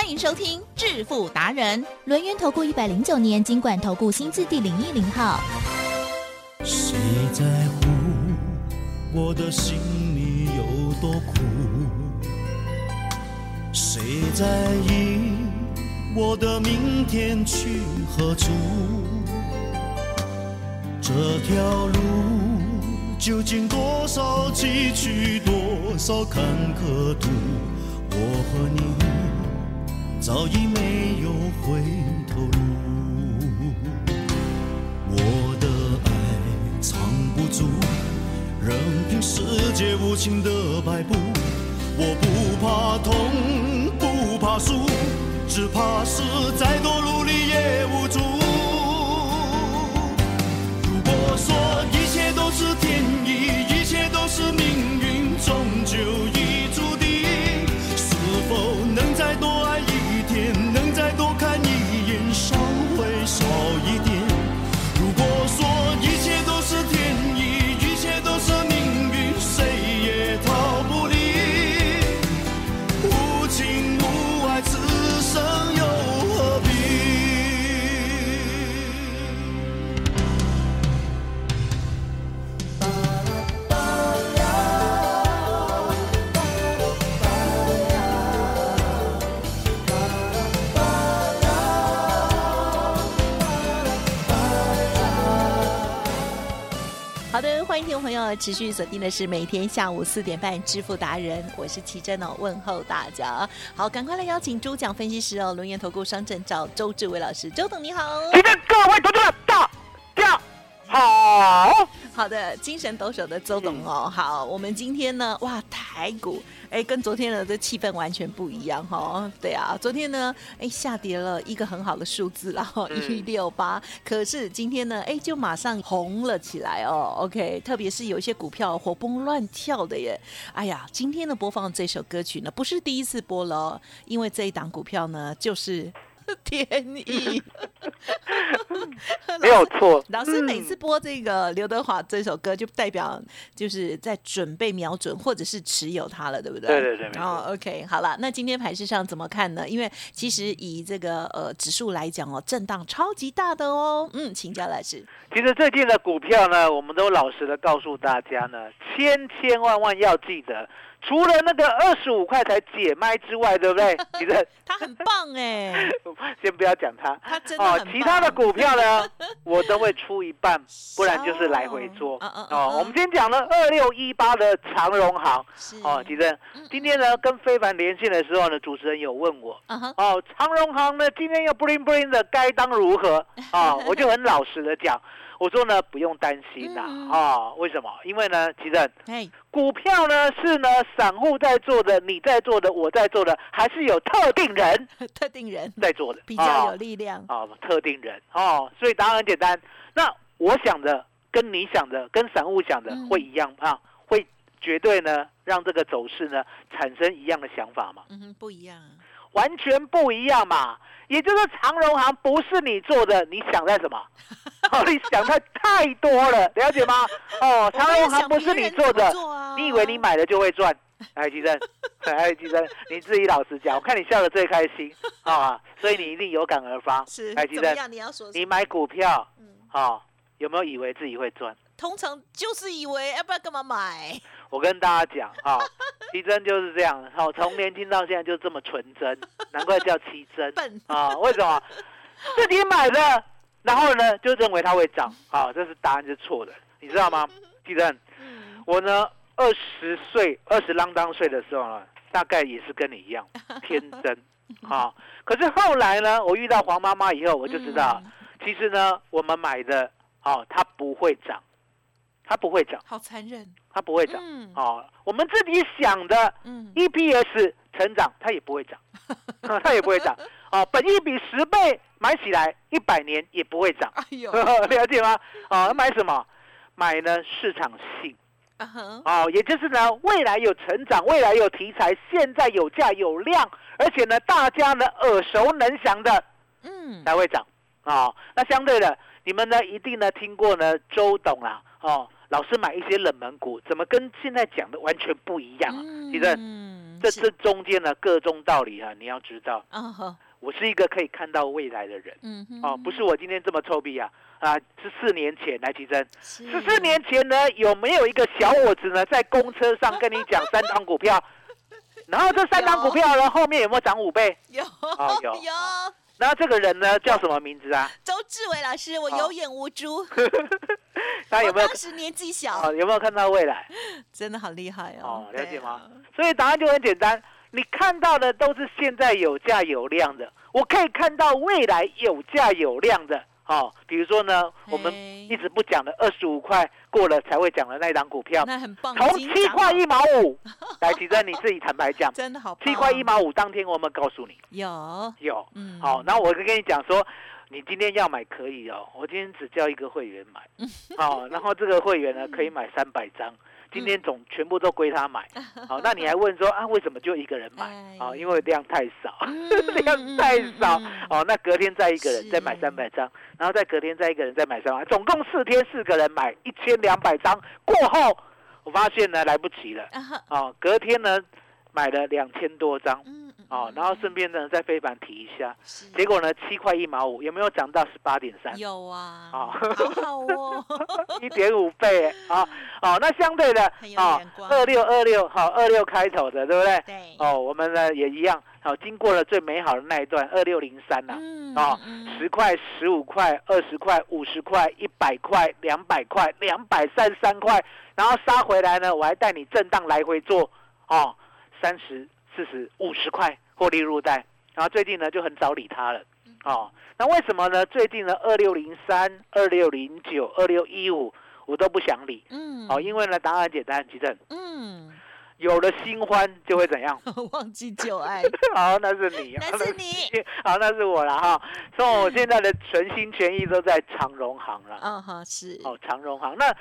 欢迎收听致富达人，轮源投顾一百零九年经管投顾新字第零一零号。谁在乎我的心里有多苦？谁在意我的明天去何处？这条路究竟多少崎岖，多少坎坷途？我和你。早已没有回头路，我的爱藏不住，任凭世界无情的摆布。我不怕痛，不怕输，只怕是再多努力也无迎听众朋友持续锁定的是每天下午四点半支付达人，我是奇珍哦，问候大家。好，赶快来邀请主讲分析师哦，龙岩投顾商证照周志伟老师，周董你好。齐真，各位投资者大好。好的，精神抖擞的周董哦，好，我们今天呢，哇，台股。哎，跟昨天的这气氛完全不一样哈。对啊，昨天呢，哎，下跌了一个很好的数字，然后一六八。可是今天呢，哎，就马上红了起来哦。OK，特别是有一些股票活蹦乱跳的耶。哎呀，今天的播放这首歌曲呢，不是第一次播了，因为这一档股票呢，就是。天意，没有错。老师每次播这个刘德华这首歌，就代表就是在准备瞄准或者是持有它了，对不对？对对对。然后 OK，好了，那今天盘市上怎么看呢？因为其实以这个呃指数来讲哦，震荡超级大的哦。嗯，请教老师。其实最近的股票呢，我们都老实的告诉大家呢，千千万万要记得。除了那个二十五块才解麦之外，对不对？其实他很棒哎，先不要讲他，他真的哦，其他的股票呢，我都会出一半，不然就是来回做。哦，我们今天讲了二六一八的长荣行，哦，其实今天呢跟非凡连线的时候呢，主持人有问我，哦，长荣行呢今天又 bling bling 的，该当如何？啊，我就很老实的讲。我说呢，不用担心呐，啊，为什么？因为呢，其实，股票呢是呢，散户在做的，你在做的，我在做的，还是有特定人，特定人在做的，比较有力量啊，特定人哦，所以答案很简单。那我想的跟你想的，跟散户想的会一样啊，会绝对呢让这个走势呢产生一样的想法嘛？嗯，不一样，完全不一样嘛。也就是长荣行不是你做的，你想在什么？哦，你想太太多了，了解吗？哦，长荣行不是你做的，你以为你买了就会赚？哎，吉珍，哎，吉珍，你自己老实讲，我看你笑得最开心 啊，所以你一定有感而发。是，哎，吉珍，你要说，你买股票，嗯，好，有没有以为自己会赚？通常就是以为，要不然干嘛买？我跟大家讲啊，奇珍就是这样，好，从年轻到现在就这么纯真，难怪叫奇珍啊。为什么？自己买的，然后呢就认为它会涨，好，这是答案是错的，你知道吗？奇珍，我呢二十岁、二十啷当岁的时候呢，大概也是跟你一样 天真。啊。可是后来呢，我遇到黄妈妈以后，我就知道，其实呢，我们买的，哦，它不会涨。它不会涨，好残忍。它不会涨，嗯，哦，我们自己想的，嗯，EPS 成长，它也不会涨，它也不会涨，哦，本益比十倍，买起来一百年也不会涨。哎，了解吗？哦，买什么？买呢市场性。哦，也就是呢，未来有成长，未来有题材，现在有价有量，而且呢，大家呢耳熟能详的，嗯，才会涨。哦，那相对的，你们呢一定呢听过呢周董啦，哦，老师买一些冷门股，怎么跟现在讲的完全不一样啊？其实，这这中间呢各中道理啊，你要知道。我是一个可以看到未来的人，嗯，哦，不是我今天这么臭屁啊，啊，是四年前来提升，十四年前呢，有没有一个小伙子呢，在公车上跟你讲三档股票，然后这三档股票呢，后面有没有涨五倍？有，有，有。然后这个人呢，叫什么名字啊？周志伟老师，我有眼无珠。他有没有？当时年纪小，有没有看到未来？真的好厉害哦！哦，了解吗？所以答案就很简单。你看到的都是现在有价有量的，我可以看到未来有价有量的，哦，比如说呢，我们一直不讲的二十五块过了才会讲的那一档股票，那很棒，从七块一毛五，来，其实你自己坦白讲，真的好，七块一毛五当天我们告诉你，有。有，嗯，好，然后我就跟你讲说，你今天要买可以哦，我今天只叫一个会员买，好，然后这个会员呢可以买三百张。今天总全部都归他买，好，那你还问说啊，为什么就一个人买？啊，因为量太少，量太少，哦，那隔天再一个人再买三百张，然后再隔天再一个人再买三百，总共四天四个人买一千两百张，过后我发现呢来不及了，啊，隔天呢买了两千多张。哦，然后顺便呢在飞盘提一下，结果呢七块一毛五，有没有涨到十八点三？有啊，哦好好哦，一点五倍啊！哦，那相对的啊，二六二六好，二六开头的，对不对？对。哦，我们呢也一样，好，经过了最美好的那一段，二六零三呐，哦，十块、十五块、二十块、五十块、一百块、两百块、两百三十三块，然后杀回来呢，我还带你震荡来回做，哦，三十。四十五十块获利入袋，然后最近呢就很早理他了，哦，那为什么呢？最近呢二六零三、二六零九、二六一五我都不想理，嗯，哦，因为呢答案简单，其正，嗯，有了新欢就会怎样？忘记旧爱，好，那是你，那是你，好，那是我了哈。所以我现在的全心全意都在长荣行了，嗯哈是，哦长荣行，那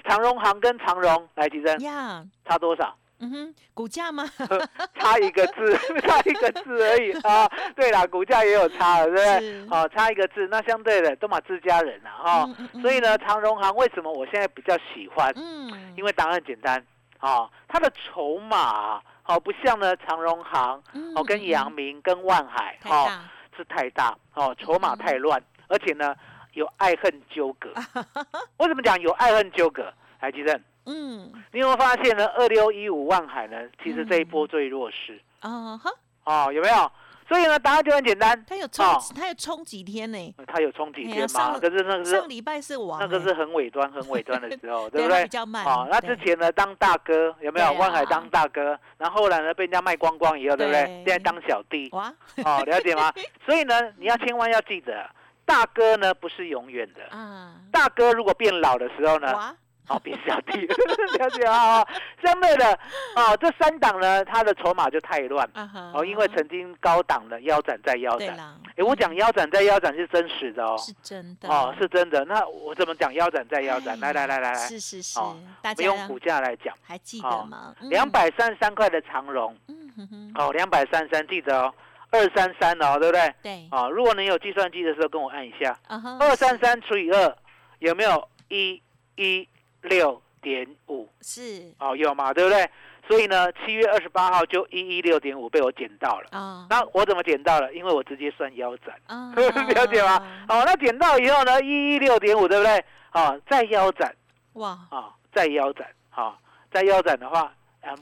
长荣行跟长荣来提升，呀，差多少？嗯哼，股价吗？差一个字，差一个字而已啊！对啦，股价也有差了，对不对？哦，差一个字，那相对的都嘛自家人了哈。所以呢，长荣行为什么我现在比较喜欢？嗯，因为答案简单啊，它的筹码哦不像呢长荣行哦跟阳明跟万海哦是太大哦，筹码太乱，而且呢有爱恨纠葛。为什么讲有爱恨纠葛？海基正。嗯，你有没有发现呢？二六一五万海呢，其实这一波最弱势。啊哈，哦，有没有？所以呢，答案就很简单。它有冲，它有冲几天呢？它有冲几天嘛？可是那个是上礼拜是王，那个是很尾端、很尾端的时候，对不对？比较慢。哦，那之前呢，当大哥有没有？万海当大哥，然后后来呢，被人家卖光光以后，对不对？现在当小弟。哇，哦，了解吗？所以呢，你要千万要记得，大哥呢不是永远的。啊，大哥如果变老的时候呢？好，别小弟，了解啊！相对的，哦，这三档呢，它的筹码就太乱，哦，因为曾经高档的腰斩再腰斩，哎，我讲腰斩再腰斩是真实的哦，是真的，哦，是真的。那我怎么讲腰斩再腰斩？来来来来来，是是是，大家用股价来讲，还记得吗？两百三十三块的长荣，嗯哼哦，两百三十三，记得哦，二三三哦，对不对？对，啊，如果你有计算机的时候，跟我按一下，二三三除以二有没有一一？六点五是哦，有嘛，对不对？所以呢，七月二十八号就一一六点五被我捡到了啊。那我怎么捡到了？因为我直接算腰斩，了解吗？哦，那捡到以后呢，一一六点五，对不对？哦，再腰斩哇啊，再腰斩好，再腰斩的话，嗯，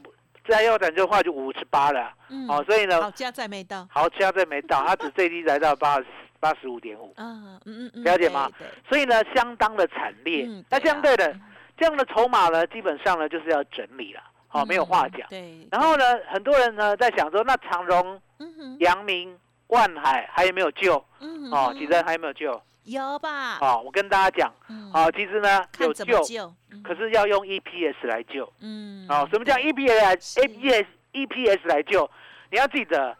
再腰斩的话就五十八了。嗯，哦，所以呢，好加再没到，好加再没到，它只最低来到八十。八十五点五嗯嗯嗯，了解吗？所以呢，相当的惨烈。那相对的。这样的筹码呢，基本上呢就是要整理了，好，没有话讲。对。然后呢，很多人呢在想说，那长荣、阳明、万海还有没有救？嗯。哦，其实还有没有救？有吧。哦，我跟大家讲，哦，其实呢有救，可是要用 EPS 来救。嗯。哦，什么叫 EPS？EPS EPS 来救？你要记得，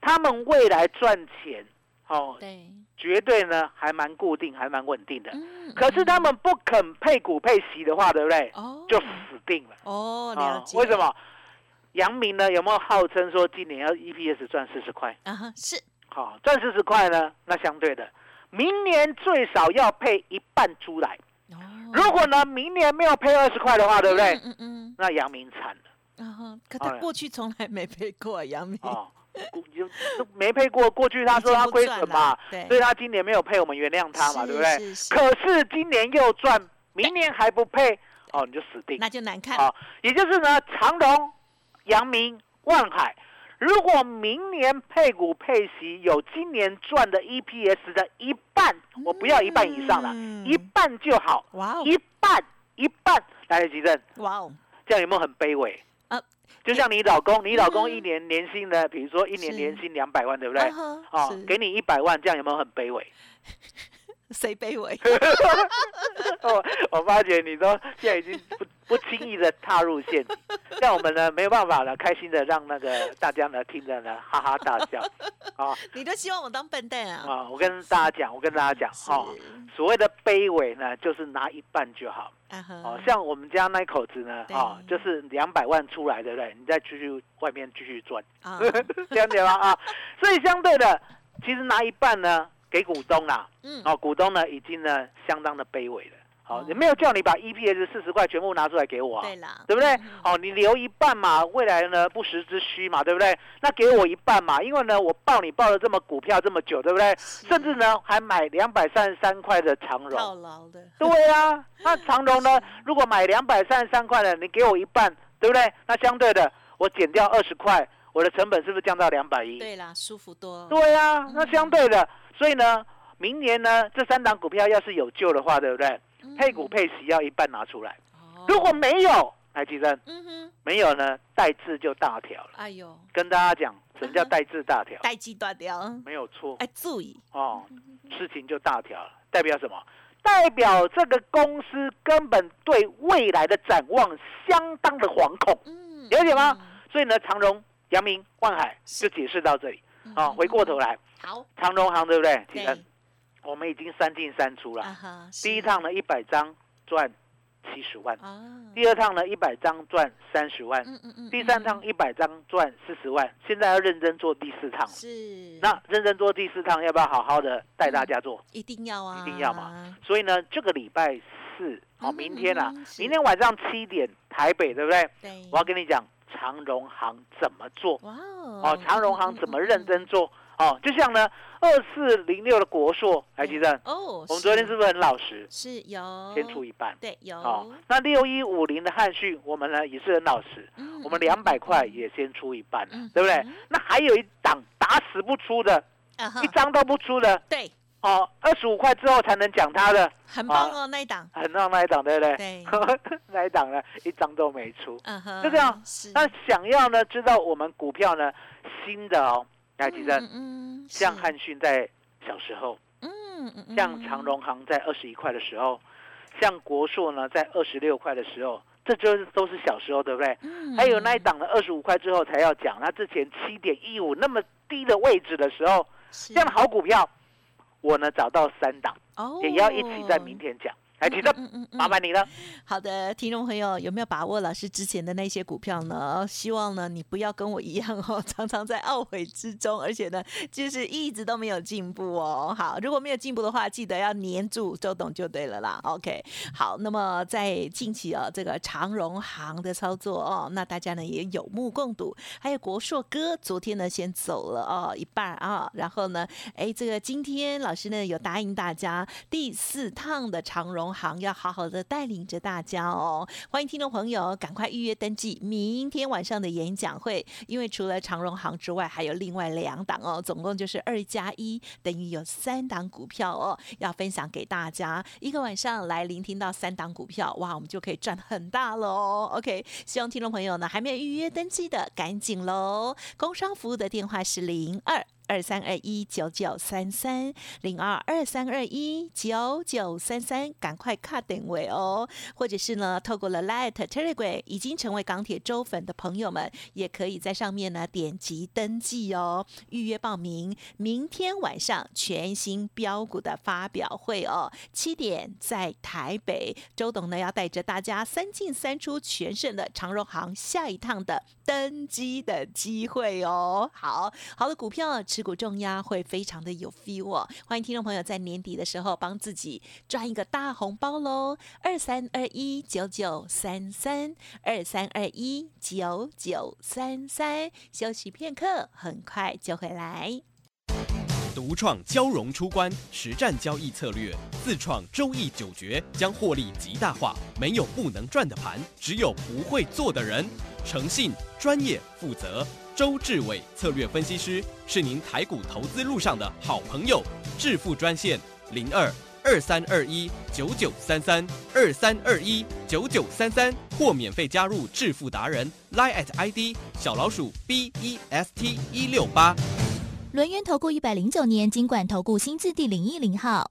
他们未来赚钱。哦，对，绝对呢还蛮固定，还蛮稳定的。嗯可是他们不肯配股配息的话，对不对？哦就死定了。哦，了啊，解。为什？么？阳明呢有没有号称说今年要 EPS 赚四十块？啊哈，是好、赚四十块呢，那相对的，明年最少要配一半出来。哦。如果呢明年没有配二十块的话，对不对？嗯嗯那阳明惨了嗯，啊哈，可他哎过去从来没配过杨明，哦，股就就没配过。过去他说他亏损嘛，所以他今年没有配，我们原谅他嘛，是对不对？可是今年又赚，明年还不配，哦，你就死定。那就难看。好，也就是呢，长荣、阳明、万海，如果明年配股配息有今年赚的 EPS 的一半，我不要一半以上了，嗯一半就好，哇哦，一半一半。来，吉正，哇哦，这样有没有很卑微？啊就像你老公，你老公嗯一年年薪呢，比如说一年年薪两百万，对不对？哦，给你一百万，这样有没有很卑微？谁卑微？我 我发觉你都现在已经不不轻易的踏入陷阱，像我们呢没有办法了，开心的让那个大家呢听着呢哈哈大笑 啊你都希望我当笨蛋啊？啊！我跟大家讲，我跟大家讲哈哦，所谓的卑微呢，就是拿一半就好啊，哦。像我们家那口子呢对啊，就是两百万出来，对不对？你再继续外面继续赚，啊，这样解吗？啊，所以相对的，其实拿一半呢给股东啦，嗯，哦，股东呢已经呢相当的卑微了。也没有叫你把 EPS 四十块全部拿出来给我啊，对啦，对不对嗯？哦，你留一半嘛，未来呢不时之需嘛，对不对？那给我一半嘛，因为呢我抱你抱了这么股票这么久，对不对？甚至呢还买两百三十三块的长套荣，牢的，对啊，那长荣呢，如果买两百三十三块的，你给我一半，对不对？那相对的，我减掉二十块，我的成本是不是降到两百一？对啦，舒服多。对啊，那相对的，所以呢，明年呢，这三档股票要是有救的话，对不对？嗯。配股配息要一半拿出来，哦。如果没有，来吉生嗯哼，没有呢，代字就大条了。哎呦，跟大家讲，什么叫代字大条？代字大条，没有错。哎，注意，哦，事情就大条了，代表什么？代表这个公司根本对未来的展望相当的惶恐，嗯，了解吗？嗯？所以呢，长荣、阳明、万海就解释到这里。啊。回过头，来，好，长荣行对不对？吉对。生，我们已经三进三出了。啊，第一趟呢一百张赚七十万，啊，第二趟呢一百张赚三十万，嗯嗯嗯，第三嗯趟一百张赚四十万，现在要认真做第四趟。了。是。那认真做第四趟，要不要好好的带大家做？一定要啊，一定要嘛。所以呢，这个礼拜四，好、嗯明天啊明天晚上七点台北，对不对？对，我要跟你讲长荣行怎么做？哇哦，哦，长荣行怎么认真做？哦，就像呢二四零六的国硕，还记得，哦，我们昨天是不是很老实？是有。先出一半。对有。哦，那六一五零的汉讯，我们呢也是很老实，嗯我们两百块也先出一半了嗯，对不对？嗯？那还有一档打死不出的，一张都不出的，对，哦，二十五块之后才能讲他的，很棒哦那一档，很棒那一档，对不对？对，那一档呢，一张都没出。嗯哼，就这样。是，那想要呢，知道我们股票呢新的哦，来吉正，嗯，像是，汉讯在小时候，嗯嗯嗯，像长荣行在二十一块的时候，像国硕呢在二十六块的时候，这就是都是小时候，对不对？嗯，还有那一档的二十五块之后才要讲，那之前七点一五那么低的位置的时候，这这样的好股票，我呢找到三档，哦，也要一起在明天讲。来，吉正，嗯嗯嗯麻烦你了。好的，听众朋友有没有把握老师之前的那些股票呢？希望呢你不要跟我一样哦，常常在懊悔之中，而且呢就是一直都没有进步哦。好，如果没有进步的话，记得要黏住周董就对了啦。OK，好，那么在近期啊这个长荣行的操作哦，那大家呢也有目共睹。还有国硕哥昨天呢先走了哦一半啊，然后呢，哎这个今天老师呢有答应大家第四趟的长荣行要好好的带领着大家哦。欢迎听众朋友赶快预约登记明天晚上的演讲会，因为除了长荣行之外，还有另外两档哦，总共就是二加一，等于有三档股票哦，要分享给大家。一个晚上来聆听到三档股票，哇，我们就可以赚很大了哦。OK，希望听众朋友呢还没有预约登记的，赶紧喽！工商服务的电话是零二二三二一九九三三零二二三二一九九三三，赶快卡点位哦！或者是呢，透过了 Light Telegram 已经成为港铁周粉的朋友们，也可以在上面呢点击登记哦，预约报名。明天晚上全新标股的发表会哦，七点在台北，周董呢要带着大家三进三出全胜的长荣行下一趟的登机的机会哦。好好的股票。持股重压会非常的有 feel 哦，欢迎听众朋友在年底的时候帮自己赚一个大红包喽！二三二一九九三三二三二一九九三三，休息片刻，很快就回来。独创交融出关实战交易策略，自创周易九诀，将获利极大化。没有不能赚的盘，只有不会做的人。诚信、专业、负责。周志伟策略分析师是您台股投资路上的好朋友，致富专线零二二三二一九九三三二三二一九九三三，或免费加入致富达人 line at ID 小老鼠 B E S T 一六八。轮源投顾一百零九年金管投顾新字第零一零号。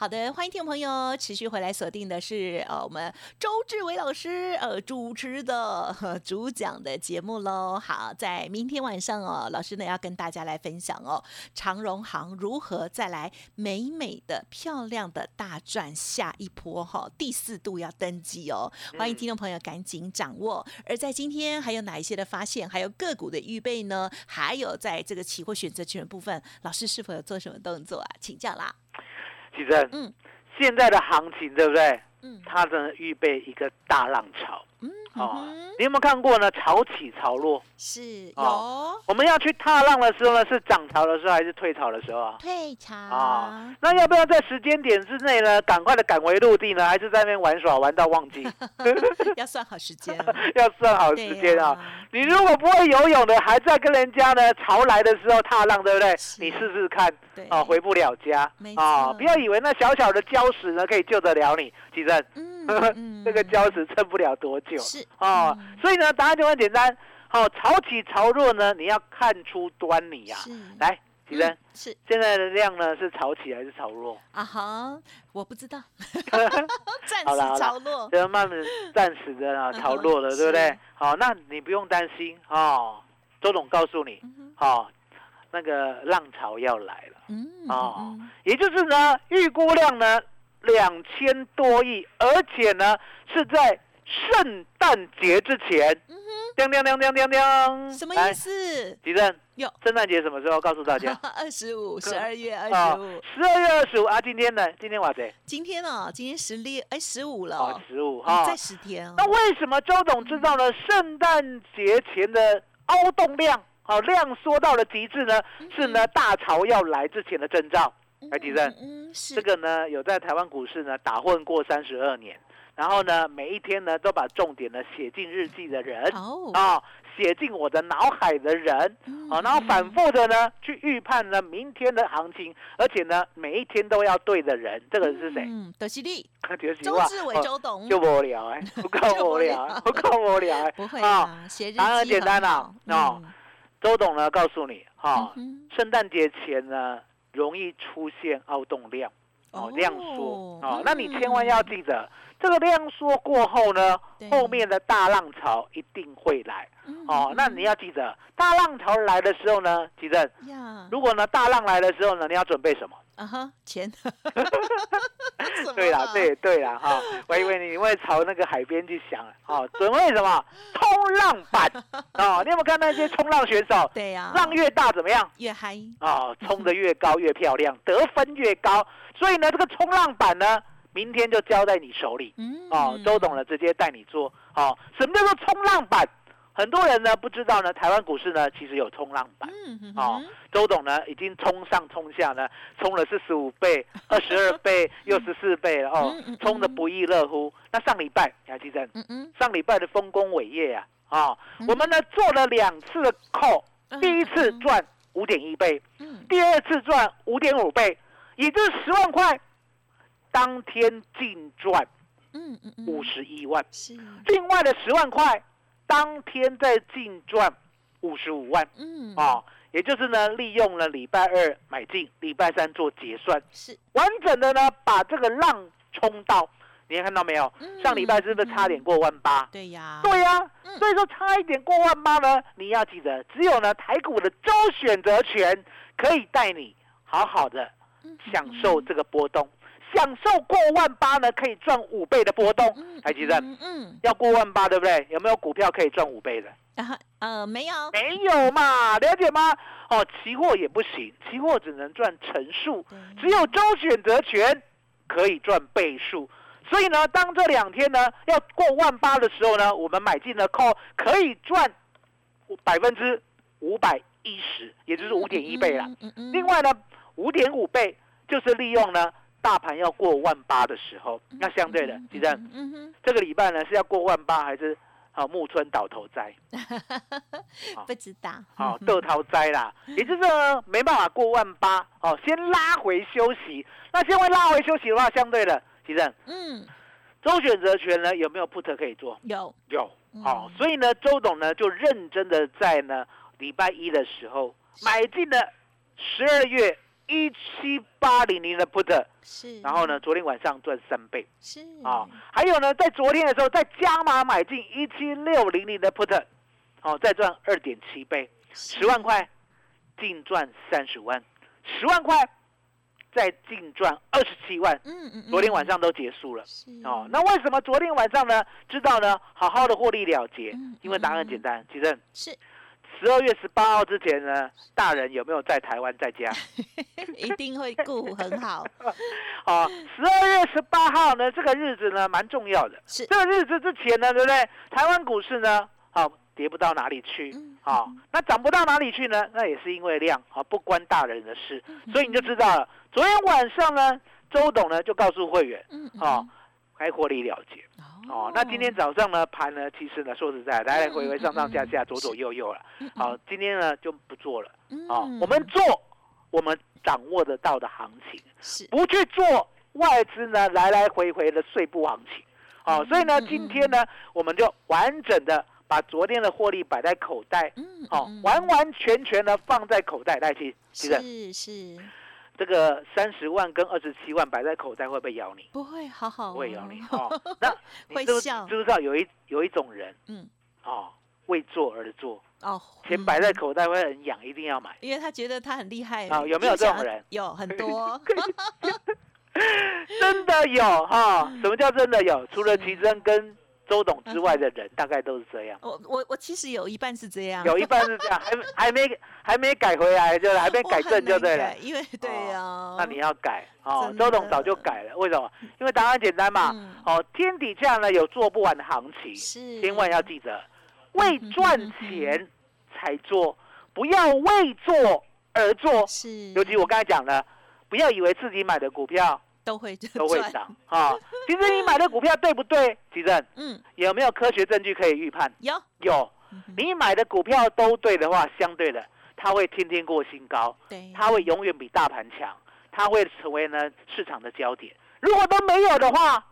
好的，欢迎听众朋友持续回来锁定的是呃我们周志伟老师呃主持的主讲的节目喽。好，在明天晚上哦，老师呢要跟大家来分享哦，长荣行如何再来美美的漂亮的大赚下一波哈，第四度要登基哦，欢迎听众朋友赶紧掌握。而在今天还有哪一些的发现，还有个股的预备呢？还有在这个期货选择权部分，老师是否有做什么动作啊？请教啦。其实，嗯，现在的行情对不对？嗯，它正预备一个大浪潮。嗯，哦，你有没有看过呢？潮起潮落是哦。我们要去踏浪的时候呢，是涨潮的时候还是退潮的时候啊？退潮啊。那要不要在时间点之内呢，赶快的赶回陆地呢？还是在那边玩耍玩到忘记？要算好时间，要算好时间啊！你如果不会游泳的，还在跟人家呢潮来的时候踏浪，对不对？你试试看，啊，回不了家啊！不要以为那小小的礁石呢可以救得了你，其实。这个礁石撑不了多久，是哦，所以呢，答案就很简单。好，潮起潮落呢，你要看出端倪啊。来，吉生，是现在的量呢是潮起还是潮落？啊哈，我不知道。暂时潮落，就慢慢 暂时的啊潮落了，对不对？好，那你不用担心哦。周总告诉你，好，那个浪潮要来了。嗯，哦，也就是呢，预估量呢。两千多亿，而且呢是在圣诞节之前。叮叮叮叮叮叮，什么意思？吉正，有圣诞节什么时候？告诉大家。二十五，十二月二十五。十二月二十五啊，今天呢？今天哇塞？今天哦，今天十六，哎，十五了。哦，十五哈，再十天。那为什么周董知道了圣诞节前的凹动量，好量缩到了极致呢？是呢，大潮要来之前的征兆。哎，吉正，嗯，是这个呢，有在台湾股市呢打混过三十二年，然后呢，每一天呢都把重点呢写进日记的人，哦，啊，写进我的脑海的人，哦，然后反复的呢去预判呢明天的行情，而且呢每一天都要对的人，这个是谁？嗯，德西利，周志伟，周董，就无聊哎，不够无聊，不够无聊哎，不会啊，写日记很简单啊，哦，周董呢告诉你，哈，圣诞节前呢。容易出现凹动量，哦，量缩，哦，那你千万要记得，这个量缩过后呢，后面的大浪潮一定会来，哦，那你要记得，大浪潮来的时候呢，记得，如果呢大浪来的时候呢，你要准备什么？啊哈，钱。对啦，对对啦，哈，我以为你会朝那个海边去想，哦，准备什么？冲浪板，哦，你有没有看那些冲浪选手？对呀，浪越大怎么样？越嗨。哦，冲的越高越漂亮，得分越高。所以呢，这个冲浪板呢，明天就交在你手里。嗯。哦，周董呢，直接带你做。哦，什么叫做冲浪板？很多人呢不知道呢，台湾股市呢其实有冲浪板。嗯哦，周董呢已经冲上冲下呢，冲了四十五倍、二十二倍、又十四倍了哦，冲的不亦乐乎。那上礼拜你还记得？嗯嗯。上礼拜的丰功伟业啊，啊，我们呢做了两次的 call，第一次赚五点一倍，第二次赚五点五倍，也就是十万块，当天净赚，嗯嗯五十一万。是。另外的十万块。当天再净赚五十五万，嗯，啊，也就是呢，利用了礼拜二买进，礼拜三做结算，是。完整的呢，把这个浪冲到，你看到没有？上礼拜是不是差点过万八？对呀，对呀，所以说差一点过万八呢，你要记得，只有呢台股的周选择权可以带你好好的享受这个波动。享受过万八呢，可以赚五倍的波动，还记得？嗯，要过万八，对不对？有没有股票可以赚五倍的？啊，呃，没有，没有嘛，了解吗？哦，期货也不行，期货只能赚乘数，只有周选择权可以赚倍数。所以呢，当这两天呢要过万八的时候呢，我们买进了 call 可以赚百分之五百一十，也就是五点一倍了。另外呢，五点五倍就是利用呢。大盘要过万八的时候，那相对的，其实这个礼拜呢是要过万八，还是啊木村倒头栽？不知道。好，豆桃栽啦，也就是没办法过万八，哦，先拉回休息。那先会拉回休息的话，相对的，其实嗯，周选择权呢有没有 put 可以做？有，有。好，所以呢，周董呢就认真的在呢礼拜一的时候买进了十二月。一七八零零的 put 是，然后呢，昨天晚上赚三倍。是。啊，还有呢，在昨天的时候再加码买进一七六零零的 put，哦，再赚二点七倍，十万块净赚三十万，十万块再净赚二十七万，嗯嗯，昨天晚上都结束了，哦，那为什么昨天晚上呢？知道呢，好好的获利了结，因为答案很简单，其实是。十二月十八号之前呢，大人有没有在台湾在家？一定会顾很好。好，十二月十八号呢，这个日子呢蛮重要的。是这个日子之前呢，对不对？台湾股市呢，好跌不到哪里去。好，那涨不到哪里去呢？那也是因为量，好不关大人的事。所以你就知道了。昨天晚上呢，周董呢就告诉会员，好，该获利了结。哦，那今天早上呢盘呢，其实呢说实在，来来回回上上下下，左左右右了。好，今天呢就不做了。哦，我们做我们掌握得到的行情，是不去做外资呢来来回回的碎步行情。好，所以呢今天呢我们就完整的把昨天的获利摆在口袋，嗯好，完完全全的放在口袋来去，是是。这个三十万跟二十七万摆在口袋会不会咬你？不会，好好不会咬你。哦，那会笑。知不知道有一有一种人，嗯，哦，为做而做，哦，钱摆在口袋会很痒，一定要买，因为他觉得他很厉害。啊，有没有这种人？有很多，真的有哈？什么叫真的有？除了奇珍跟。周董之外的人大概都是这样。我我我其实有一半是这样，有一半是这样，还还没还没改回来，就是 还没改正就对了。因为对呀，那你要改哦。周董早就改了，为什么？因为答案简单嘛。哦，天底下呢有做不完的行情，千万要记得，为赚钱才做，不要为做而做。是，尤其我刚才讲了，不要以为自己买的股票。都会都会涨啊！其实你买的股票对不对？其实嗯，有没有科学证据可以预判？有有，你买的股票都对的话，相对的，它会天天过新高，对，它会永远比大盘强，它会成为呢市场的焦点。如果都没有的话，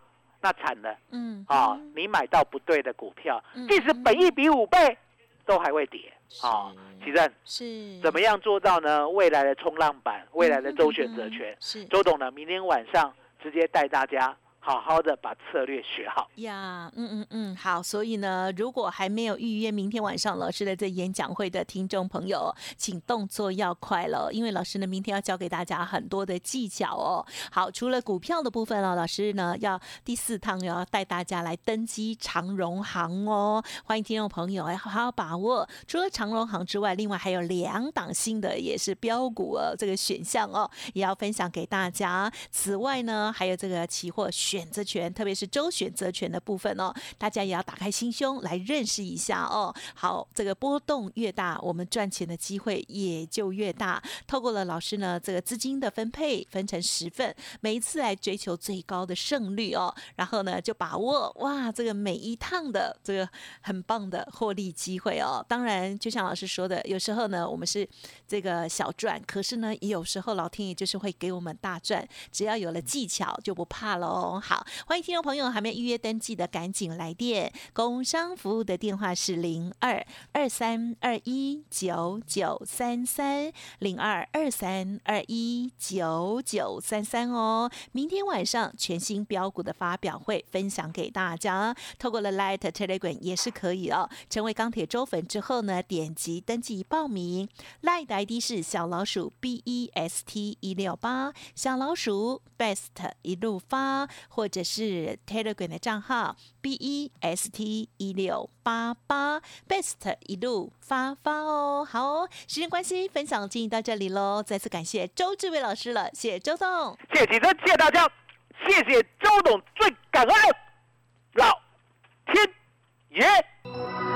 那惨了，嗯啊，你买到不对的股票，即使本益比五倍，都还会跌啊！奇正是怎么样做到呢？未来的冲浪板，未来的周选择权，是周董呢？明天晚上直接带大家。好好的把策略学好呀，嗯嗯嗯，好。所以呢，如果还没有预约明天晚上老师的这演讲会的听众朋友，请动作要快了，因为老师呢明天要教给大家很多的技巧哦。好，除了股票的部分哦，老师呢要第四趟要带大家来登机长荣行哦，欢迎听众朋友哎好好把握。除了长荣行之外，另外还有两档新的也是标股哦，这个选项哦也要分享给大家。此外呢，还有这个期货选。选择权，特别是周选择权的部分哦，大家也要打开心胸来认识一下哦。好，这个波动越大，我们赚钱的机会也就越大。透过了老师呢，这个资金的分配分成十份，每一次来追求最高的胜率哦，然后呢就把握哇，这个每一趟的这个很棒的获利机会哦。当然，就像老师说的，有时候呢我们是这个小赚，可是呢有时候老天爷就是会给我们大赚，只要有了技巧就不怕喽。好，欢迎听众朋友还没预约登记的赶紧来电，工商服务的电话是零二二三二一九九三三零二二三二一九九三三哦。明天晚上全新标股的发表会分享给大家，透过了 Light Telegram 也是可以哦。成为钢铁周粉之后呢，点击登记报名，Light ID 是小老鼠 B E S T 一六八，小老鼠 Best 一路发，或者是 Telegram 的账号 B E S T 一六八八，Best 一路发发哦。好哦，时间关系，分享进行到这里喽。再次感谢周志伟老师了，谢谢周总，谢谢谢谢大家，谢谢周总，最感恩老天爷。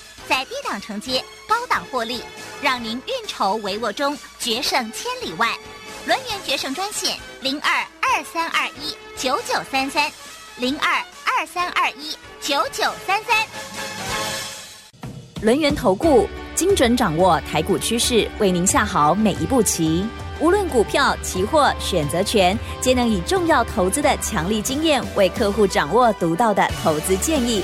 在低档承接，高档获利，让您运筹帷幄中决胜千里外。轮源决胜专线零二二三二一九九三三零二。二三二一九九三三，轮源投顾精准掌握台股趋势，为您下好每一步棋。无论股票、期货、选择权，皆能以重要投资的强力经验，为客户掌握独到的投资建议。